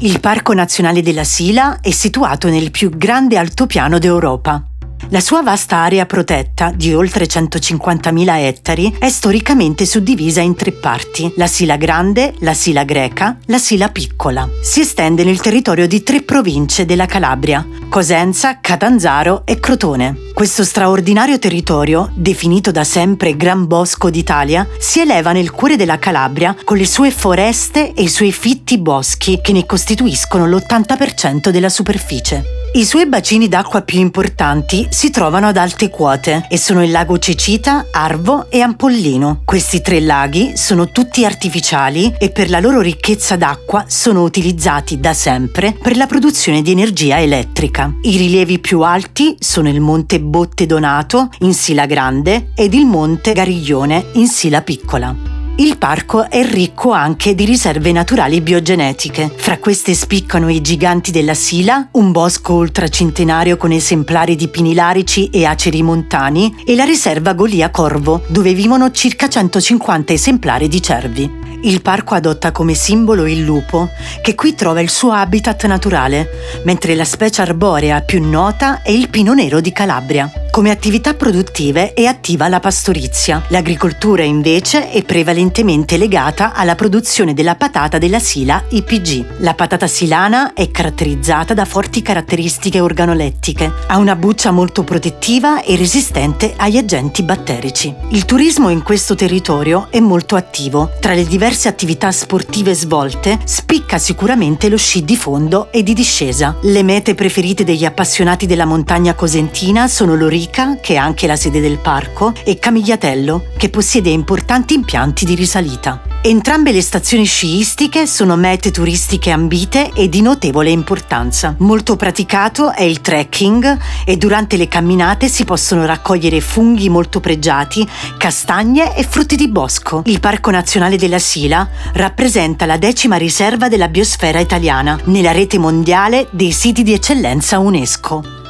Il Parco Nazionale della Sila è situato nel più grande altopiano d'Europa. La sua vasta area protetta, di oltre 150.000 ettari, è storicamente suddivisa in tre parti, la Sila Grande, la Sila Greca, la Sila Piccola. Si estende nel territorio di tre province della Calabria, Cosenza, Catanzaro e Crotone. Questo straordinario territorio, definito da sempre Gran Bosco d'Italia, si eleva nel cuore della Calabria con le sue foreste e i suoi fitti boschi che ne costituiscono l'80% della superficie. I suoi bacini d'acqua più importanti si trovano ad alte quote e sono il lago Cecita, Arvo e Ampollino. Questi tre laghi sono tutti artificiali e per la loro ricchezza d'acqua sono utilizzati da sempre per la produzione di energia elettrica. I rilievi più alti sono il monte Botte Donato in Sila Grande ed il monte Gariglione in Sila Piccola. Il parco è ricco anche di riserve naturali biogenetiche. Fra queste spiccano i giganti della Sila, un bosco ultracentenario con esemplari di pini larici e aceri montani, e la riserva Golia Corvo, dove vivono circa 150 esemplari di cervi. Il parco adotta come simbolo il lupo, che qui trova il suo habitat naturale, mentre la specie arborea più nota è il pino nero di Calabria. Come attività produttive è attiva la pastorizia. L'agricoltura invece è prevalentemente legata alla produzione della patata della sila IPG. La patata silana è caratterizzata da forti caratteristiche organolettiche, ha una buccia molto protettiva e resistente agli agenti batterici. Il turismo in questo territorio è molto attivo. Tra le diverse attività sportive svolte spicca sicuramente lo sci di fondo e di discesa. Le mete preferite degli appassionati della montagna cosentina sono l'Orica Rica, che è anche la sede del parco, e Camigliatello, che possiede importanti impianti di risalita. Entrambe le stazioni sciistiche sono mete turistiche ambite e di notevole importanza. Molto praticato è il trekking e durante le camminate si possono raccogliere funghi molto pregiati, castagne e frutti di bosco. Il Parco Nazionale della Sila rappresenta la decima riserva della biosfera italiana nella rete mondiale dei siti di eccellenza UNESCO.